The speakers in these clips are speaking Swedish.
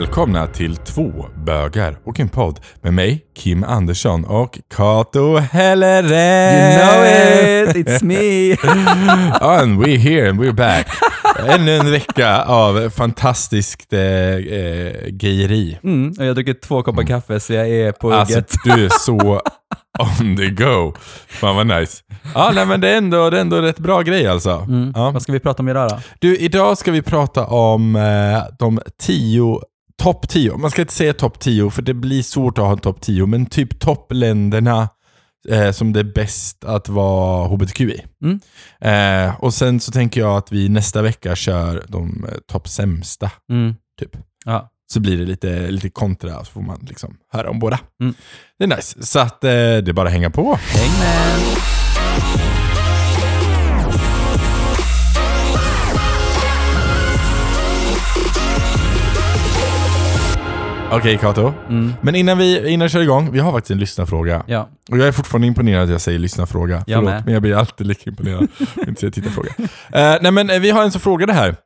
Välkomna till två bögar och en podd med mig, Kim Andersson och Kato Helleren. You know it, it's me. and we're here and we're back. Ännu en vecka av fantastiskt eh, eh, gayeri. Mm, och jag har druckit två koppar kaffe så jag är på Alltså hugget. du är så on the go. Fan vad nice. Ja, nej, men det är ändå, det är ändå rätt bra grej alltså. Mm. Ja. Vad ska vi prata om idag då? Du, idag ska vi prata om eh, de tio, topp tio. Man ska inte säga topp tio för det blir svårt att ha en topp tio, men typ toppländerna eh, som det är bäst att vara hbtq i. Mm. Eh, och sen så tänker jag att vi nästa vecka kör de eh, topp sämsta, Mm. typ. Ja. Så blir det lite, lite kontra, så får man liksom höra om båda. Mm. Det är nice. Så att eh, det är bara att hänga på. Häng Okej Kato. Mm. Men innan vi, innan vi kör igång, vi har faktiskt en lyssnarfråga. Ja. Och jag är fortfarande imponerad att jag säger lyssnarfråga. Jag Förlåt, med. men jag blir alltid lika imponerad. Inte säga tittarfråga. Eh, nej men eh, vi har en som frågade här.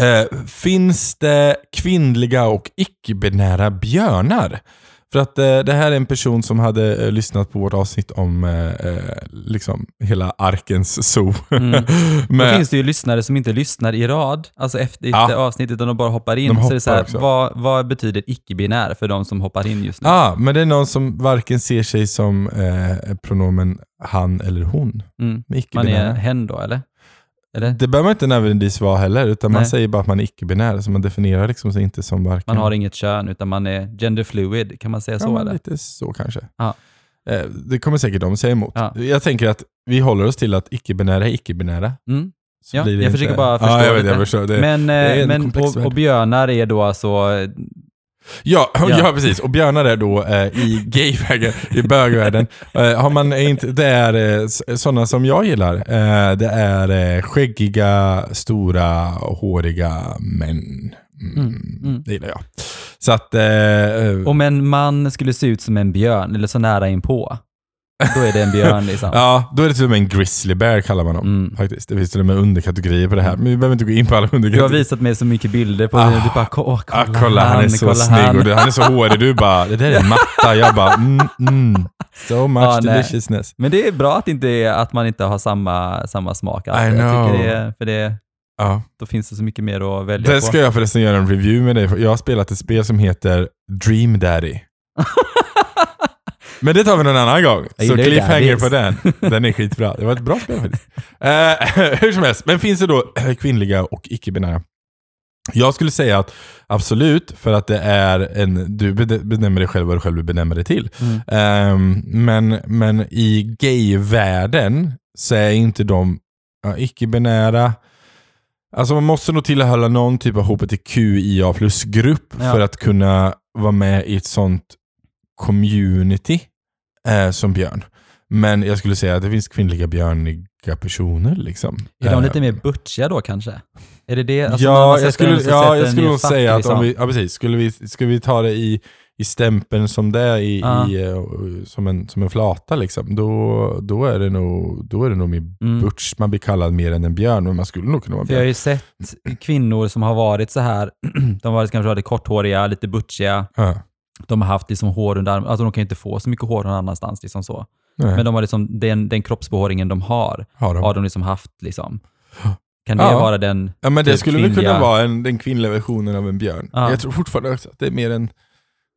Eh, finns det kvinnliga och icke-binära björnar? För att eh, det här är en person som hade eh, lyssnat på vårt avsnitt om eh, eh, liksom hela Arkens zoo. Mm. Då Men- finns det ju lyssnare som inte lyssnar i rad, alltså efter Ja. avsnitt, utan de bara hoppar in. De så det är så också. här, vad, vad betyder icke-binär för de som hoppar in just nu? ah, men det är någon som varken ser sig som eh, pronomen han eller hon. Mm. Med Man icke-binära. är hen då, eller? Eller? Det behöver man inte nödvändigtvis vara heller, utan man Nej. säger bara att man är icke-binär. Så man definierar liksom sig inte som varken... Man har inget kön, utan man är gender fluid, kan man säga ja, så eller? lite så kanske. Ja. Eh, Det kommer säkert de säga emot. Ja. Jag tänker att vi håller oss till att icke-binära är icke-binära. Mm. Ja, det jag inte- försöker bara förstå Ja, jag vet, lite. jag förstår. Det, Men, är eh, en men och, och björnar är då alltså, ja, ja. Ja. precis. Och björnar är då eh, i gayvärlden, i bögvärlden. Eh, har man inte, det är eh, sådana som jag gillar. Eh, det är eh, skäggiga, stora, håriga män. Mm, Mm, mm. Det gillar jag. Så att... Eh, eh, om en man skulle se ut som en björn, eller så nära inpå, då är det en björn liksom. Ja, då är det till och med en grizzly bear kallar man dem. Mm. Faktiskt. Det finns till och med underkategorier på det här, men vi behöver inte gå in på alla Du har underkategorier. visat mig så mycket bilder på Ah. det. Du bara, åh, kolla, Ah, kolla, han är så kolla snygg han. och du, han är så hårig. Du bara, det där är matta. Jag bara, mm, mm. So much nej. deliciousness. Men det är bra att, inte att man inte har samma, samma smak. alltid. I Jag know. tycker det, för det, Ja. då finns det så mycket mer att välja Det på. ska jag förresten göra en review med dig. Jag har spelat ett spel som heter Dream Daddy. Men det tar vi någon annan gång. Jag Så cliffhanger på den. Den är skitbra. Det var ett bra spel faktiskt. Eh, hur som helst, men finns det då kvinnliga och icke-binära? Jag skulle säga att absolut, för att det är en, du benämner dig själv vad du själv benämna dig till. Mm. Ehm, men, men i gayvärlden så är inte de ja, icke-binära, alltså man måste nog tillhöra någon typ av hbtqia plus-grupp Ja. för att kunna vara med i ett sånt community eh, som Björn. Men jag skulle säga att det finns kvinnliga björniga personer. Liksom. Är de Eh, lite mer butchiga då kanske? Är det det? Alltså, ja, jag skulle, ja, jag skulle nog säga att liksom. om vi, ja, precis, skulle vi, ska vi ta det i, i stämpeln som det är i, Ja. i, eh, som, en, som en flata, liksom, då, då, är det nog, då är det nog mer Mm. butch man blir kallad mer än en björn, men man skulle nog kunna vara För jag har björn. ju sett kvinnor som har varit så här, de har varit kanske lite korthåriga, lite butchiga, Ja. De har haft liksom hår under armen, alltså de kan ju inte få så mycket hår någon annanstans. Liksom så. Nej, Men de har liksom, den, den kroppsbehåringen de har, har de. har de liksom haft. Liksom. Kan det Ja. vara den... Ja men det typ skulle väl kunna kvinnliga- vara en, den kvinnliga versionen av en björn. Ja. Jag tror fortfarande att det är mer en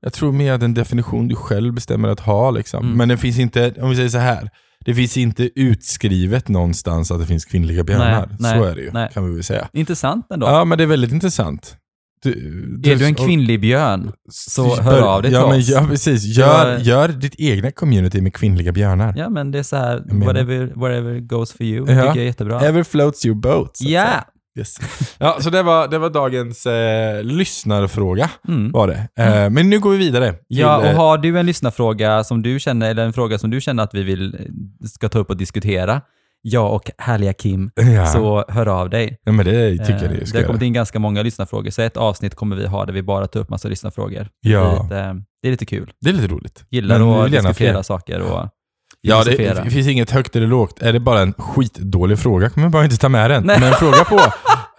jag tror mer att en definition du själv bestämmer att ha. Liksom. Mm. Men det finns inte, om vi säger så här. Det finns inte utskrivet någonstans att det finns kvinnliga björnar. Nej, nej, så är det ju, nej. kan vi väl säga. Intressant ändå. Ja, men det är väldigt intressant. Du, är du en kvinnlig björn? så hör av dig till ja, men, oss. Ja, precis. Gör, gör ditt egna community med kvinnliga björnar. Ja, men det är så här, whatever, whatever goes for you. Ja. tycker jag är jättebra. Ever floats your boat. säga. Yes. Ja, så det var, det var dagens eh, lyssnarfråga. Mm. Var det. Eh, men nu går vi vidare. Till, Ja, och eh, har du en lyssnarfråga som du känner, eller en fråga som du känner att vi vill, eh, ska ta upp och diskutera, jag och härliga Kim, ja. så hör av dig. ja, men det tycker jag Eh, ni det ska har kommit in ganska många lyssnarfrågor, så ett avsnitt kommer vi ha där vi bara tar upp massa lyssnarfrågor. Ja. Det, är lite, det är lite kul. Det är lite roligt. Gillar Men att diskutera fler. saker och Ja, det, det finns inget högt eller lågt. Är det bara en skitdålig fråga kommer man bara inte ta med den. Nej. Men fråga på.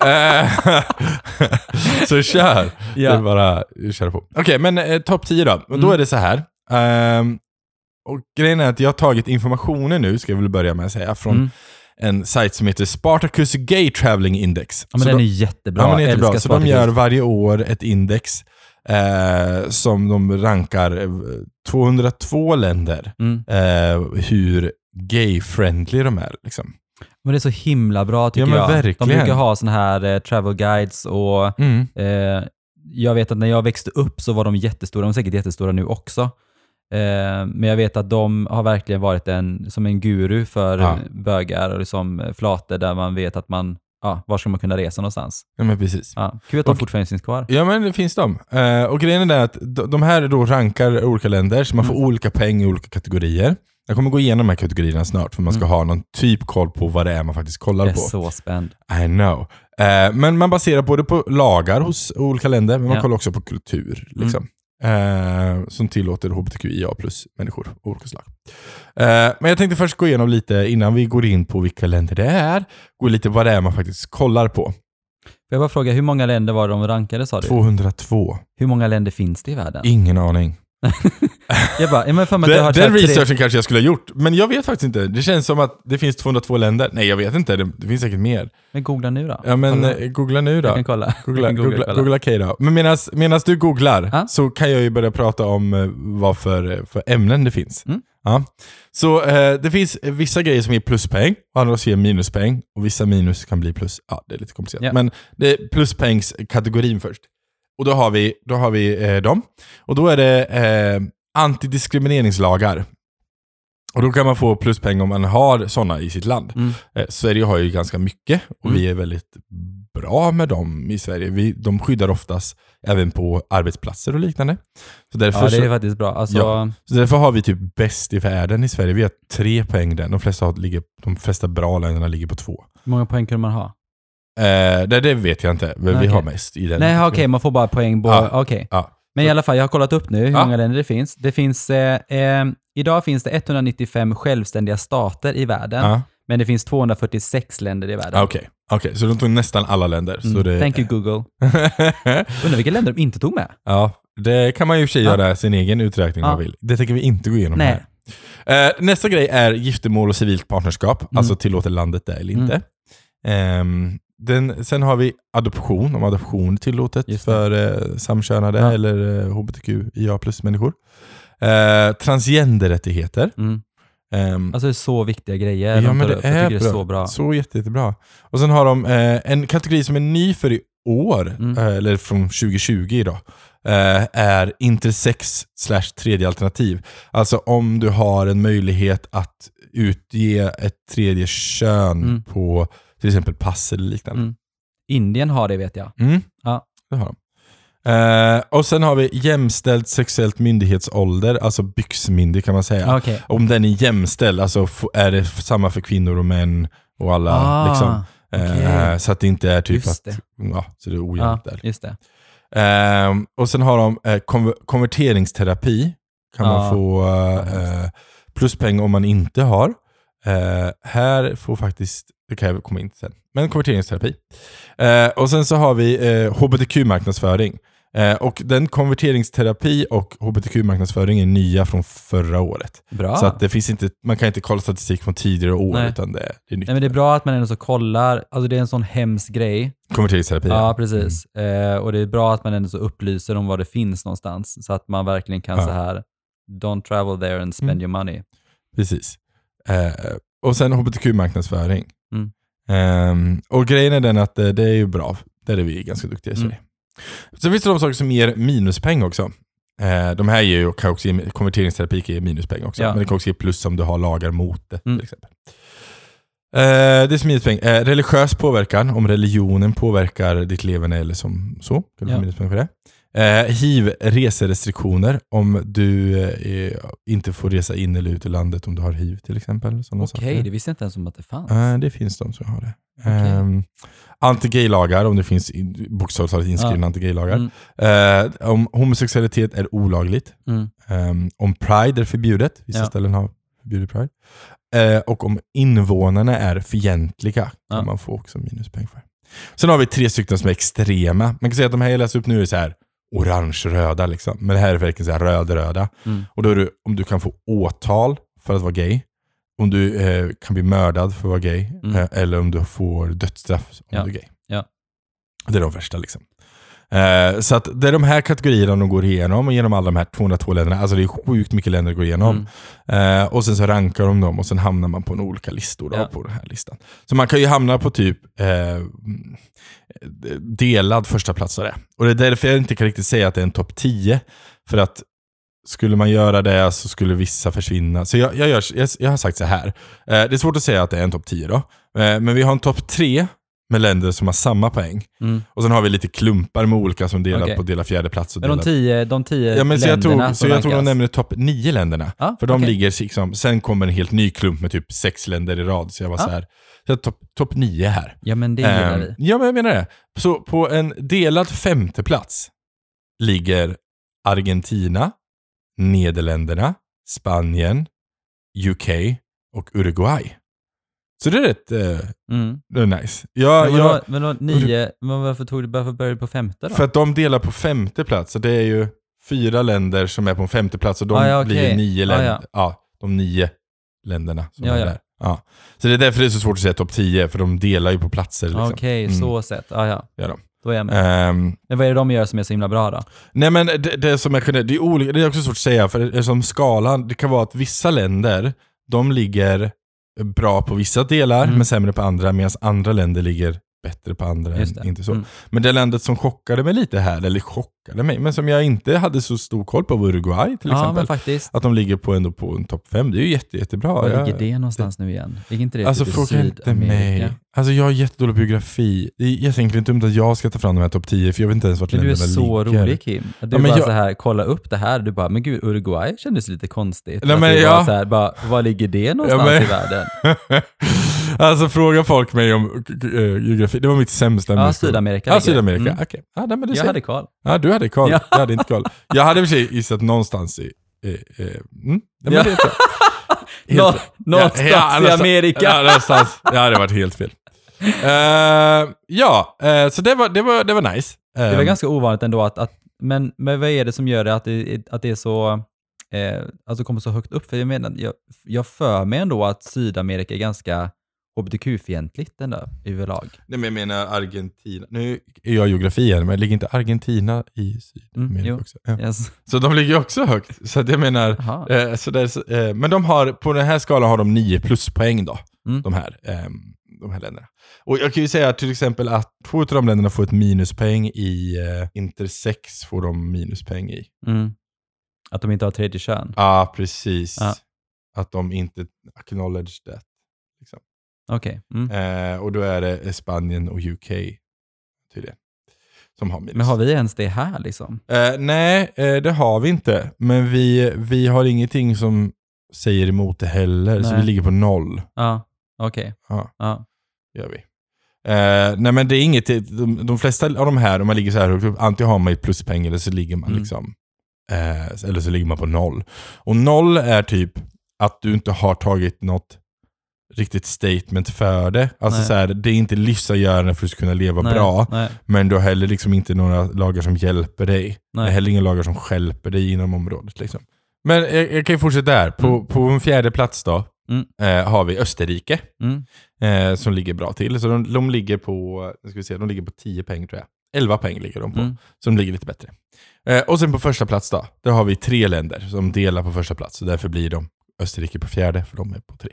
Eh, så kör. Det är Ja. bara köra på. Okej, men eh, topp 10 då. Och Då Mm. är det så här. Ehm, och grejen är att jag har tagit informationen nu, ska jag väl börja med att säga, från Mm. en sajt som heter Spartacus Gay Traveling Index. Ja, men Så den de- är jättebra. Ja, men jättebra. Så de Spartacus. gör varje år ett index eh, som de rankar eh, 202 länder, Mm. eh, hur gay-friendly de är. Liksom. Men det är så himla bra tycker Ja, men jag. verkligen. De brukar ha såna här eh, travel guides och Mm. eh, jag vet att när jag växte upp så var de jättestora, de är säkert jättestora nu också. Eh, men jag vet att de har verkligen varit en, som en guru för Ja. bögar och liksom eh, flator där man vet att man, ja, var ska man kunna resa någonstans? Ja, men precis. Ja, kul att de Och- fortfarande finns kvar. Ja men det finns de. Eh, och grejen är att de här då rankar olika länder, så man får Mm. olika poäng i olika kategorier. Jag kommer gå igenom de här kategorierna snart, för man ska Mm. ha någon typ koll på vad det är man faktiskt kollar Jag är på. så spänd. I know. Men man baserar både på lagar hos olika länder, men man Ja. kollar också på kultur. Liksom. Eh, som tillåter hbtqia plus människor av olika slag. Eh, men jag tänkte först gå igenom lite, innan vi går in på vilka länder det är, gå lite vad det är man faktiskt kollar på. Får jag bara fråga, hur många länder var de rankade sa du? 202. Hur många länder finns det i världen? Ingen aning. Jag bara, jag men för mig att jag har Den, tre- researchen kanske jag skulle ha gjort, men jag vet faktiskt inte. Det känns som att det finns 202 länder. Nej, jag vet inte. Det, det finns säkert mer. Men googla nu då. Ja, men Kolla. eh, googla nu Jag då. kan kolla. Googla, Jag kan googla, kolla. googla Kay då. Men medan du googlar Ja. så kan jag ju börja prata om eh, vad för, för ämnen det finns. Mm. Ja. Så eh, det finns vissa grejer som ger pluspoäng och andra som ger minuspoäng. Och vissa minus kan bli plus. Ja, det är lite komplicerat. Ja. Men det är pluspoängskategorin först. Och då har vi, då har vi eh, dem. Och då är det eh, antidiskrimineringslagar. Och då kan man få pluspoäng om man har sådana i sitt land. Mm. Eh, Sverige har ju ganska mycket och Mm. vi är väldigt bra med dem i Sverige. Vi, de skyddar oftast även på arbetsplatser och liknande. Så därför, Ja, det är faktiskt bra. Alltså, Ja. så därför har vi typ bäst i världen i Sverige. Vi har tre poäng där. De flesta, har, ligger, de flesta bra länderna ligger på två. hur många poäng kunde man ha? Eh, det, det vet jag inte, men vi Okej. har mest i den. Nej, okej, man får bara poäng på... Ja. Okej. Ja. Men i alla fall, jag har kollat upp nu hur Ja. många länder det finns. Det finns... Eh, eh, idag finns det 195 självständiga stater i världen, Ja. men det finns 246 länder i världen. Ah, Okej, Okej, så de tog nästan alla länder. Så Mm. det, Thank you Google. Undrar vilka länder de inte tog med? ja, det kan man ju i och för sig Ja. göra sin egen uträkning om Ja. man vill. Det tänker vi inte gå igenom Nej. här. Eh, nästa grej är giftermål och civilt partnerskap. Mm. Alltså tillåter landet det eller inte. Ehm, den, sen har vi adoption, om adoption är tillåtet för eh, samkönade Ja. eller eh, hbtqia plus-människor. Eh, transgenderrättigheter. Mm. Ehm, Alltså det är så viktiga grejer Ja, de men det upp. Jag är tycker det är så bra. Så jätte, jättebra. Och sen har de eh, en kategori som är ny för i år, Mm. eh, eller från 2020 idag, eh, är intersex slash tredje alternativ. Alltså om du har en möjlighet att utge ett tredje kön Mm. på till exempel pass eller liknande. Mm. Indien har det vet jag. Mm. Ja. Det har de. Eh, och sen har vi jämställd sexuellt myndighetsålder, alltså byxmyndig kan man säga. Ah, Okej. Om den är jämställd, alltså är det samma för kvinnor och män och alla. Ah, liksom. Eh, okej. Så att det inte är typ Just att, ja, så det är Ja, ojämnt där. just det. Ehm, och sen har de eh, konver- konverteringsterapi, kan man Ja. få eh, pluspoäng om man inte har. Eh, här får faktiskt, det kan jag komma in till sen, men konverteringsterapi. Eh, och sen så har vi eh, hbtq-marknadsföring. Eh, och den konverteringsterapi och hbtq-marknadsföring är nya från förra året. Bra. Så att det finns inte, man kan inte kolla statistik från tidigare år, Nej. utan det, det är nytt. Nej, men det är bra att man ändå så kollar. Alltså det är en sån hemsk grej. Konverteringsterapi. Ja, precis. Eh, och det är bra att man ändå så upplyser om var det finns någonstans. Så att man verkligen kan Ja. så här, don't travel there and spend Mm. your money. Precis. Eh, och sen hbtq-marknadsföring. Mm. Ehm, och grejen är den att eh, det är ju bra. Där är vi ganska duktiga i Mm. Sverige. Sen finns det de saker som ger minuspoäng också. Eh, de här ger ju, kan också ge, konverteringsterapi kan ge minuspoäng också. Ja. Men det kan också ge plus om du har lagar mot det Mm. till exempel. Eh, det är som minuspoäng. Eh, religiös påverkan, om religionen påverkar ditt levande eller som så. Kan du Ja. få minuspoäng för det. Eh, hiv, reserestriktioner, om du eh, inte får resa in eller ut ur landet om du har hiv till exempel. Okej, saker. det visste jag inte ens om att det fanns. Eh, det finns de som har det. Okej. Um, anti-gay-lagar, om det finns in- bokstavligt talat inskrivna Ja. anti-gay-lagar. Mm. Eh, om homosexualitet är olagligt. Mm. Ehm, om pride är förbjudet, vissa Ja. ställen har förbjudit pride. Eh, och om invånarna är fientliga kan Ja. man få också minuspoäng för. Sen har vi tre stycken som är extrema. Man kan säga att de här jag läser upp nu är så här orange-röda. Liksom. Men det här är verkligen så här röd-röda. Mm. Och då är det om du kan få åtal för att vara gay, om du eh, kan bli mördad för att vara gay, Mm. eh, eller om du får dödsstraff om Ja. du är gay. Ja. Det är de värsta liksom. Eh, så att det är de här kategorierna de går igenom, och genom alla de här 202 länderna. Alltså det är sjukt mycket länder att gå igenom. Mm. Eh, och sen så rankar de dem och sen hamnar man på en olika listor då, Ja. på den här listan. Så man kan ju hamna på typ eh, delad första platsare. Och det är därför jag inte kan riktigt säga att det är en topp 10. För att skulle man göra det så skulle vissa försvinna. Så jag, jag, gör, jag, jag har sagt så här. Eh, det är svårt att säga att det är en topp 10 då. Eh, men vi har en topp 3 med länder som har samma poäng. Mm. Och sen har vi lite klumpar med olika som delar Okej. på dela fjärde plats och Men de delar tio, de tio Ja, men så jag tog, så jag tog de nämner topp nio länderna. Ja, För de okej. ligger liksom, sen kommer en helt ny klump med typ sex länder i rad. Så jag var Ja. så här, så topp top nio här. Ja, men det gillar Ehm, vi. Ja, men jag menar det. Så på en delad femte plats ligger Argentina, Nederländerna, Spanien, UK och Uruguay. Så det är rätt eh, Mm. det är nice. Ja, men jag, men vadå, nio, men varför tog du, varför började du på femte då? för att de delar på femte plats. Så det är ju fyra länder som är på en femte plats och de Ah, ja, okej. blir nio Ah, länder. ja. ja. de nio länderna som Ja, är där. Ja. Så det är därför det är så svårt att säga topp 10, för de delar ju på platser. Liksom. Okej, Mm. så sett. Ah, ja, Gör de. då är jag med. Ehm, Men vad är det de gör som är så himla bra då? nej men det, det som är generellt, det är, olika, det är också svårt att säga, för som skalan, det kan vara att vissa länder, de ligger bra på vissa delar, Mm. men sämre på andra, medan andra länder ligger bättre på andra än det. inte så. Mm. Men det landet som chockade mig lite här, eller chockade mig, men som jag inte hade så stor koll på var Uruguay till Ja, exempel. Att de ligger på ändå på en topp fem, det är ju jätte, jättebra. Var Jag- ligger det någonstans nu igen? Ligger inte det Alltså typ fråga inte mig. Alltså jag har jättedålig biografi. Det är egentligen dumt att jag ska ta fram de här topp 10, för jag vet inte ens vart Men du är länderna så ligger. rolig Kim. Du Ja, bara jag- så här, kolla upp det här. Du bara, men gud, Uruguay kändes lite konstigt. Nej, men det ja. så här, bara, var ligger det någonstans men- i världen? alltså fråga folk mig om eh, geografi. Det var mitt sämsta Ja, ämne skolan. Sydamerika Ja. Sydamerika. Mm. Okej. Ja, nej, men du Jag hade koll. Ja, du hade koll. Ja. Jag hade inte koll. Jag hade i och för sig gissat någonstans i... Eh, eh, mm. ja, men Ja. det är inte- Nå, Helt- någonstans Ja, ja, i någonstans- Amerika. Ja, någonstans. Det hade varit helt fel. Eh, ja, eh, så det var, det var, det var nice. Det var ganska ovanligt ändå att, att men, men vad är det som gör det att det, att det är så, eh, alltså kommer så högt upp? För jag menar, jag, jag för mig ändå att Sydamerika är ganska hbtq-fientligt ändå överlag. Nej, men jag menar Argentina. Nu är jag geografi här, men ligger inte Argentina i Sydamerika Mm, också? Ja. Yes. Så de ligger också högt. Så jag menar, eh, så det är, så- eh, men de har, på den här skalan har de 9 pluspoäng då, Mm. de, här, eh, de här länderna. Och jag kan ju säga till exempel att två av de länderna får ett minuspoäng i eh, intersex, får de minuspoäng i. Mm. Att de inte har tredje kön. Ja, precis. Ja. Att de inte acknowledge that. Okej. Mm. Eh, och då är det Spanien och UK tydligen. Som har minus. Men har vi ens det här liksom? Eh, nej, eh, det har vi inte. Men vi, vi har ingenting som säger emot det heller, så Nej. vi ligger på noll. Ja, okej. Ja, Ja. gör vi. Eh, nej men det är inget, de, de flesta av de här, om man ligger så här högt upp, antingen har man ett pluspeng eller så ligger man Mm. liksom, eh, eller så ligger man på noll. Och noll är typ att du inte har tagit något riktigt statement för det. Alltså Nej. så här, det är inte livsavgörande för att du ska kunna leva Nej, bra, Nej, men du har heller liksom inte några lagar som hjälper dig. Det är heller inga lagar som stjälper dig inom området. Liksom. Men jag, jag kan ju fortsätta där. På, Mm. på en fjärde plats då Mm. eh, har vi Österrike Mm. eh, som ligger bra till. Så de, de ligger på ska vi se, de ligger på 10 poäng tror jag. 11 poäng ligger de på, Mm. så de ligger lite bättre. Eh, och sen på första plats då, där har vi tre länder som delar på första plats. Så därför blir de Österrike på fjärde, för de är på tre.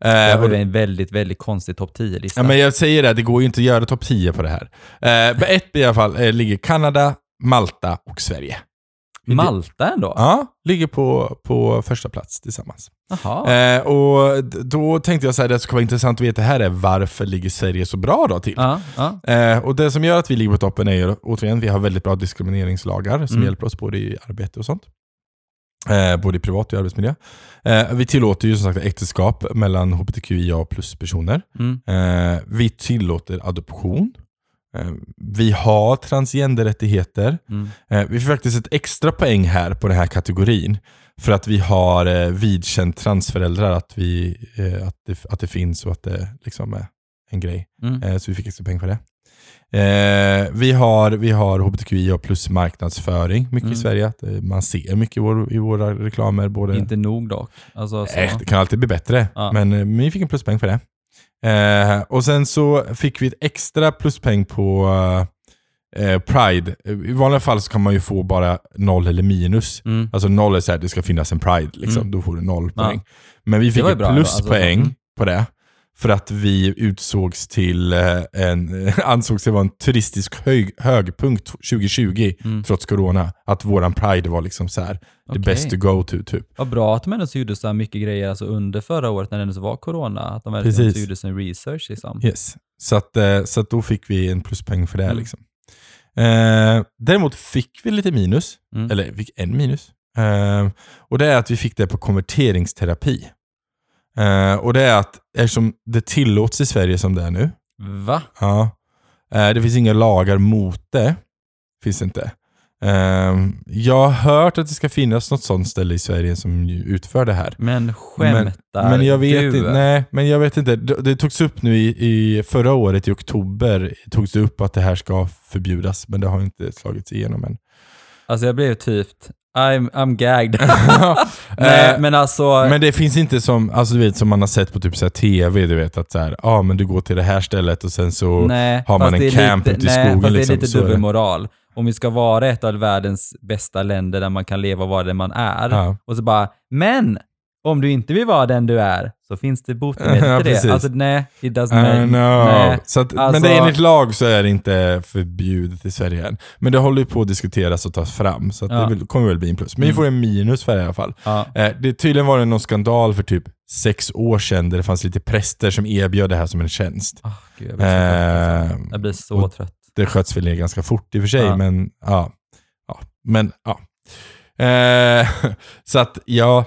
Det här och, var en väldigt, väldigt konstig topp 10-lista. ja, men jag säger det, det går ju inte att göra topp 10 på det här. Eh, men ett i alla fall eh, ligger Kanada, Malta och Sverige. Malta ändå? Ja, ligger på, på första plats tillsammans. Eh, och då tänkte jag så här, det skulle vara intressant att veta här är varför ligger Sverige så bra då till? Ja, ja. Eh, och det som gör att vi ligger på toppen är ju återigen, vi har väldigt bra diskrimineringslagar som Mm. hjälper oss både i arbete och sånt. Eh, både i privat och i arbetsmiljö. Eh, vi tillåter ju som sagt äktenskap mellan hbtqia plus personer. Mm. Eh, vi tillåter adoption. Eh, vi har transgenderrättigheter. Mm. Eh, vi får faktiskt ett extra poäng här på den här kategorin. För att vi har eh, vidkänt transföräldrar, att, vi, att, det, att det finns och att det liksom är en grej. Mm. Så vi fick extra poäng för det. Eh, vi, har, vi har hbtqi och plus marknadsföring mycket i Mm. Sverige. Att, eh, man ser mycket i, vår, i våra reklamer. Både, Inte nog dock. Alltså, så. Nej, det kan alltid bli bättre. Ja. Men eh, vi fick en pluspeng för det. Eh, och sen så fick vi ett extra pluspeng på eh, Pride. I vanliga fall så kan man ju få bara noll eller minus. Mm. Alltså noll är så här, det ska finnas en Pride, liksom. Mm. då får du noll Ja. poäng. Men vi fick ett alltså, pluspoäng mm. på det. För att vi utsågs till eh, en, ansågs det vara en turistisk hög, högpunkt 2020, Mm. trots corona. Att våran Pride var liksom så här, the Okej. best to go to, typ. Vad bra att de ändå så gjorde så här mycket grejer alltså under förra året när det ändå så var corona. Att de så gjorde sin research. Liksom. Yes. Så, att, eh, så att då fick vi en pluspeng för det. Mm. Liksom. Eh, däremot fick vi lite minus, Mm. eller fick en minus. Eh, och det är att vi fick det på konverteringsterapi. Eh, och det är att eftersom det tillåts i Sverige som det är nu, Va? ja, eh, det finns inga lagar mot det. Finns inte. Eh, jag har hört att det ska finnas något sånt ställe i Sverige som utför det här. Men skämtar Men jag vet du? inte, nej, men jag vet inte. Det, det togs upp nu i, i förra året i oktober, togs det upp att det här ska förbjudas, men det har inte slagits igenom än. Alltså jag blev typ, I'm, I'm gagged. nej, Eh, men alltså, Men det finns inte som, alltså du vet som man har sett på typ så tv, du vet att så här, ja men du går till det här stället och sen så, nej, har man en det camp lite, ute i nej, skogen, det liksom, är lite så är det. dubbelmoral. Om vi ska vara ett av världens bästa länder där man kan leva och vara den man är, Ja. och så bara, men om du inte vill vara den du är, så finns det botemedel Ja, till precis. det. Alltså nej, it doesn't know. nej. Så att, Alltså- men det är enligt lag så är det inte förbjudet i Sverige än. Men det håller ju på att diskuteras och tas fram, så Ja. det kommer väl bli en plus. Men vi Mm. får en minus för det i alla fall. Ja. Eh, det tydligen var det någon skandal för typ sex år sedan där det fanns lite präster som erbjöd det här som en tjänst. Ah, gud, jag, blir trött, Eh, alltså. jag blir så trött. det sköts väl ner ganska fort i och för sig, Ja. men ja. ja. Men ja. Eh, så att ja,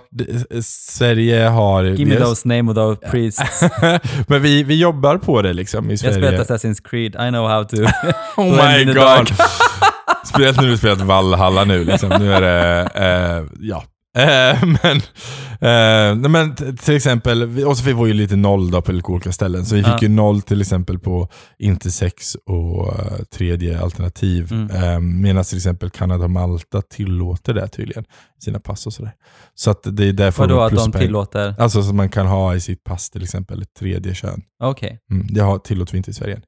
Sverige har... Give me those name of those priests. men vi, vi jobbar på det liksom i Jag Sverige. har spelat Assassin's Creed, I know how to. Oh my god. Speciellt när du spelat Valhalla nu liksom. Nu är det, eh, ja. Eh, men, eh, men till exempel, och så vi ju lite noll då på olika ställen. Så vi fick Ja. ju noll till exempel på intersex och eh, tredje alternativ. Mm. Eh, Medan till exempel Kanada och Malta tillåter det tydligen sina pass och sådär. Så att det är därför Vadå att de tillåter? Alltså som man kan ha i sitt pass till exempel, ett tredje kön. Okej. Mm, det har, tillåter vi inte i Sverige.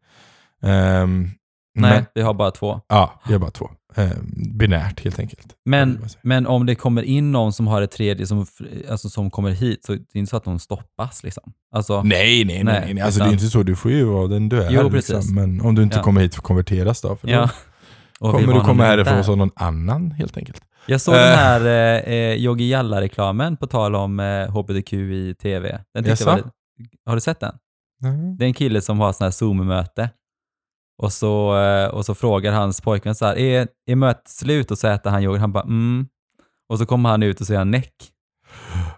Ehm, Nej, men- vi har bara två. Ja, vi har bara två. Eh, binärt helt enkelt. Men, men om det kommer in någon som har ett tredje som, alltså, som kommer hit, så det är inte så att de stoppas liksom. Alltså, Nej, nej, nej. Nej, nej. Alltså, det är utan- inte så. Du får ju vara den du är. Jo, liksom. precis. Men om du inte Ja. kommer hit för att konverteras då. För ja. då Och vill kommer du komma härifrån som någon annan helt enkelt. Jag såg Eh. den här eh, eh, Yogi Jalla-reklamen på tal om eh, HBTQ i TV. Den jag var har du sett den? Det är en kille som har sån här Zoom-möte. Och så, eh, och så frågar hans pojkvän så här, är, är mötet slut? Och så äter han yoghurt. Han bara, mm. Och så kommer han ut och säger näck.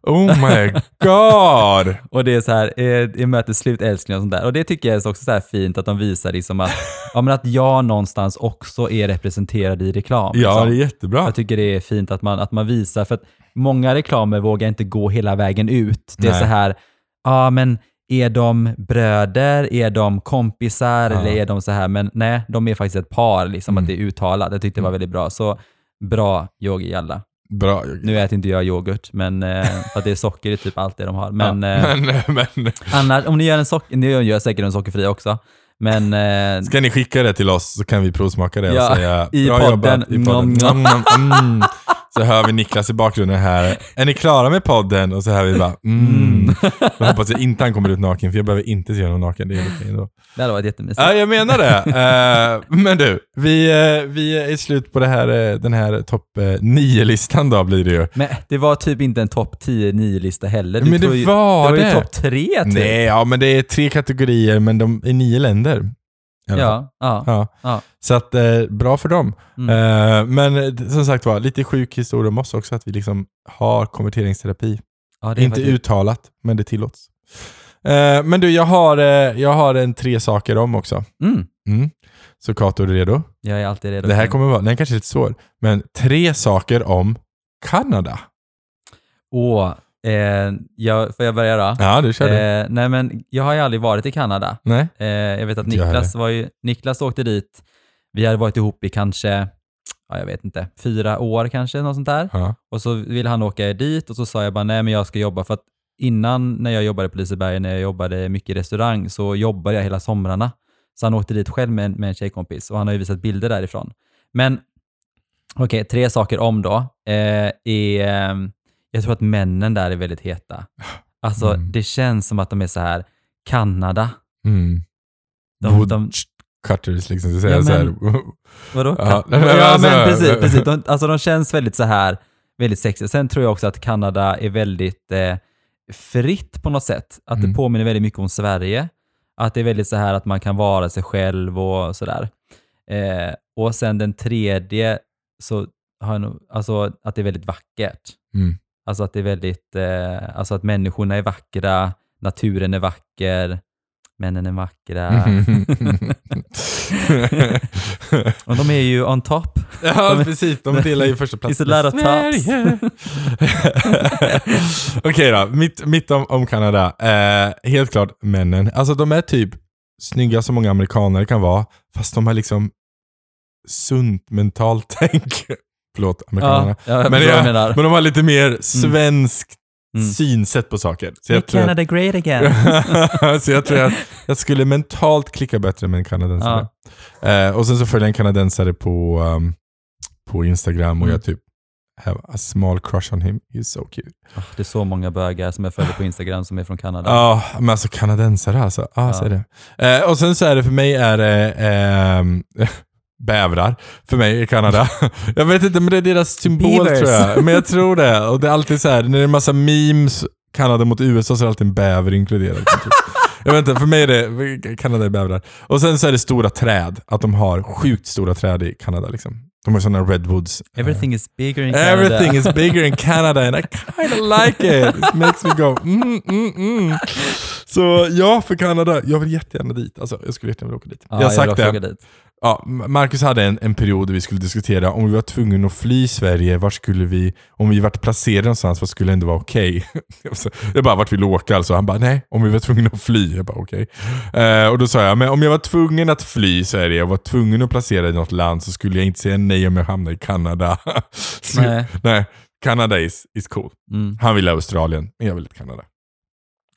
Oh my god! Och det är så här, är, är mötet slut älskling och sånt där. Och det tycker jag är också så här fint att de visar liksom att, ja, men att jag någonstans också är representerad i reklam. ja, liksom. det är jättebra. Jag tycker det är fint att man, att man visar, för att många reklamer vågar inte gå hela vägen ut. Det är Nej. så här, ja men är de bröder, är de kompisar Ja. eller är de så här, men nej, de är faktiskt ett par, liksom Mm. att det är uttalat. Jag tyckte det var väldigt bra. Så bra Yogi Jalla. Bra. Nu äter inte jag yoghurt, men eh, för att det är socker i typ allt det de har. Men, ja. eh, men, men annars, om ni gör en socker, ni gör säkert en sockerfri också, men eh, ska ni skicka det till oss så kan vi provsmaka det Ja, och säga i bra podden. jobbat i podden. Nom, nom, mm. Så hör vi Niklas i bakgrunden här. Är ni klara med podden? Och så hör vi bara mm. Jag hoppas jag inte han kommer ut naken, för jag behöver inte se honom naken. Det är okej ändå. det hade varit jättemysigt. Ja, jag menar det. Eh, men du, vi, eh, vi är i slut på det här, eh, den här topp 9-listan då blir det ju. Men det var typ inte en topp 10-9-lista heller. Du Men det tror ju- var det. var ju topp 3 typ. Nej, ja men det är tre kategorier, men de är nio länder. Ja, ja. Ja. Ja. Så att, eh, bra för dem. Mm. Eh, men eh, som sagt var, lite sjuk historia om oss också, att vi liksom har konverteringsterapi. ja är Inte faktiskt- uttalat, men det tillåts. Eh, men du, jag har, eh, jag har en tre saker om också. Mm. Mm. Så Kato, är du redo? Jag är alltid redo. Det här kommer vara, den är kanske lite svår, men tre saker om Kanada. Åh, Eh, jag, får jag börja då? Ja, du kör. Eh, nej, men jag har ju aldrig varit i Kanada. Nej? Eh, jag vet att Niklas, var ju, Niklas åkte dit. Vi hade varit ihop i kanske, ja, jag vet inte, fyra år kanske, något sånt där. Ja. Och så ville han åka dit och så sa jag bara nej men jag ska jobba för att innan när jag jobbade på Liseberg, när jag jobbade mycket i restaurang, så jobbade jag hela somrarna. Så han åkte dit själv med en, med en tjejkompis och han har ju visat bilder därifrån. Men okej, tre saker om då. Eh, är, ehm, jag tror att männen där är väldigt heta. Alltså Mm. det känns som att de är så här, Kanada. Mm. De- Wood de- cutters liksom, så säger Ja, så här. Vadå? Ja, men ja alltså- men precis. precis. De, alltså de känns väldigt så här, väldigt sexiga. Sen tror jag också att Kanada är väldigt eh, fritt på något sätt. Att Mm. det påminner väldigt mycket om Sverige. Att det är väldigt så här att man kan vara sig själv och sådär. Eh, och sen den tredje, så har jag nog, alltså att det är väldigt vackert. Mm. Alltså att det är väldigt, eh, alltså att människorna är vackra, naturen är vacker, männen är vackra. och de är ju on top. ja, De är- precis. De delar ju första plats. It's a lot of tops. Okej då, mitt, mitt om, om Kanada. Eh, helt klart männen. Alltså de är typ snygga som många amerikaner kan vara, fast de har liksom sunt mentalt tänk. Förlåt, amerikanerna. Ja, men, jag, menar. men de har lite mer svenskt Mm. synsätt på saker. Så Make jag, tror att, Canada great again. så jag tror att jag skulle mentalt klicka bättre med en kanadensare. Eh, och sen så följer jag en kanadensare på, um, på Instagram och Mm. jag typ have a small crush on him. He's so cute. Ah, det är så många bögar som jag följer på Instagram som är från Kanada. Ja, men alltså kanadensare alltså. Ja, Ja. så är det. Eh, och sen så är det för mig är det ehm, bävrar för mig i Kanada. jag vet inte, men det är deras symbol Beavers. tror jag. Men jag tror det. Och det är alltid så här, när det är en massa memes, Kanada mot USA, så är det alltid en bäver inkluderad. jag vet inte, för mig är det, Kanada är bävrar. Och sen så är det stora träd, att de har sjukt stora träd i Kanada. Liksom. De har sådana redwoods. Everything is bigger in Canada. Everything is bigger in Canada and I kind of like it. It makes me go mm, mm, mm. Så ja, för Kanada. Jag vill jättegärna dit. Alltså, jag skulle jättegärna vilja åka dit. Ja, jag har sagt också det. Ja, Marcus hade en, en period där vi skulle diskutera om vi var tvungna att fly Sverige, var skulle vi, om vi vart placerade någonstans, vad skulle ändå vara okej? Så jag bara, vart vill du åka? Alltså, han bara, nej, om vi var tvungna att fly. Jag bara, okej. Eh, och då sa jag, men om jag var tvungen att fly Sverige och var tvungen att placera i något land så skulle jag inte säga nej om jag hamnade i Kanada. Så- Nej. nej. Kanada is, is cool. Mm. Han ville Australien, men jag ville Kanada.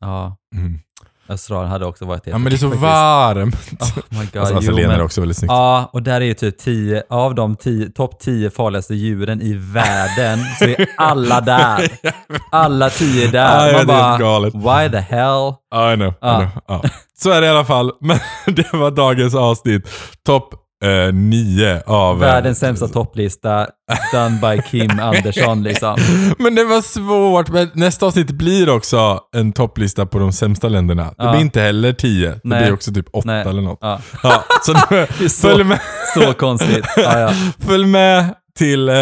Ja, Mm. Australien hade också varit helt Ja men det är så faktiskt. varmt. Oh my god. Alltså, jo, men- är också väldigt snyggt. Ja, och där är ju typ 10, av de 10, topp 10 farligaste djuren i världen, så är alla där. Alla 10 där. Ja, Man det bara, galet. why the hell? I know. I Ja. know. Ja. Så är det i alla fall. Men det var dagens avsnitt. Topp eh, nio av... eh, Världens sämsta topplista, done by Kim Andersson liksom. Men det var svårt. Men nästa avsnitt blir också en topplista på de sämsta länderna. Det Ja. blir inte heller tio. Det Nej. blir också typ åtta Nej. eller något. Ja, Ja, så det så, följ, med, så konstigt. Följ med till, eh,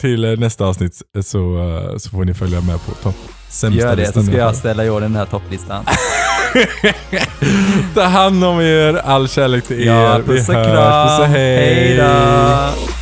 till nästa avsnitt så, så får ni följa med på topp sämsta Gör det, så ska jag ställa i ordning den här topplistan. Ta hand om er, all kärlek till er. Ja, puss och kram. Puss och hej. Hej då.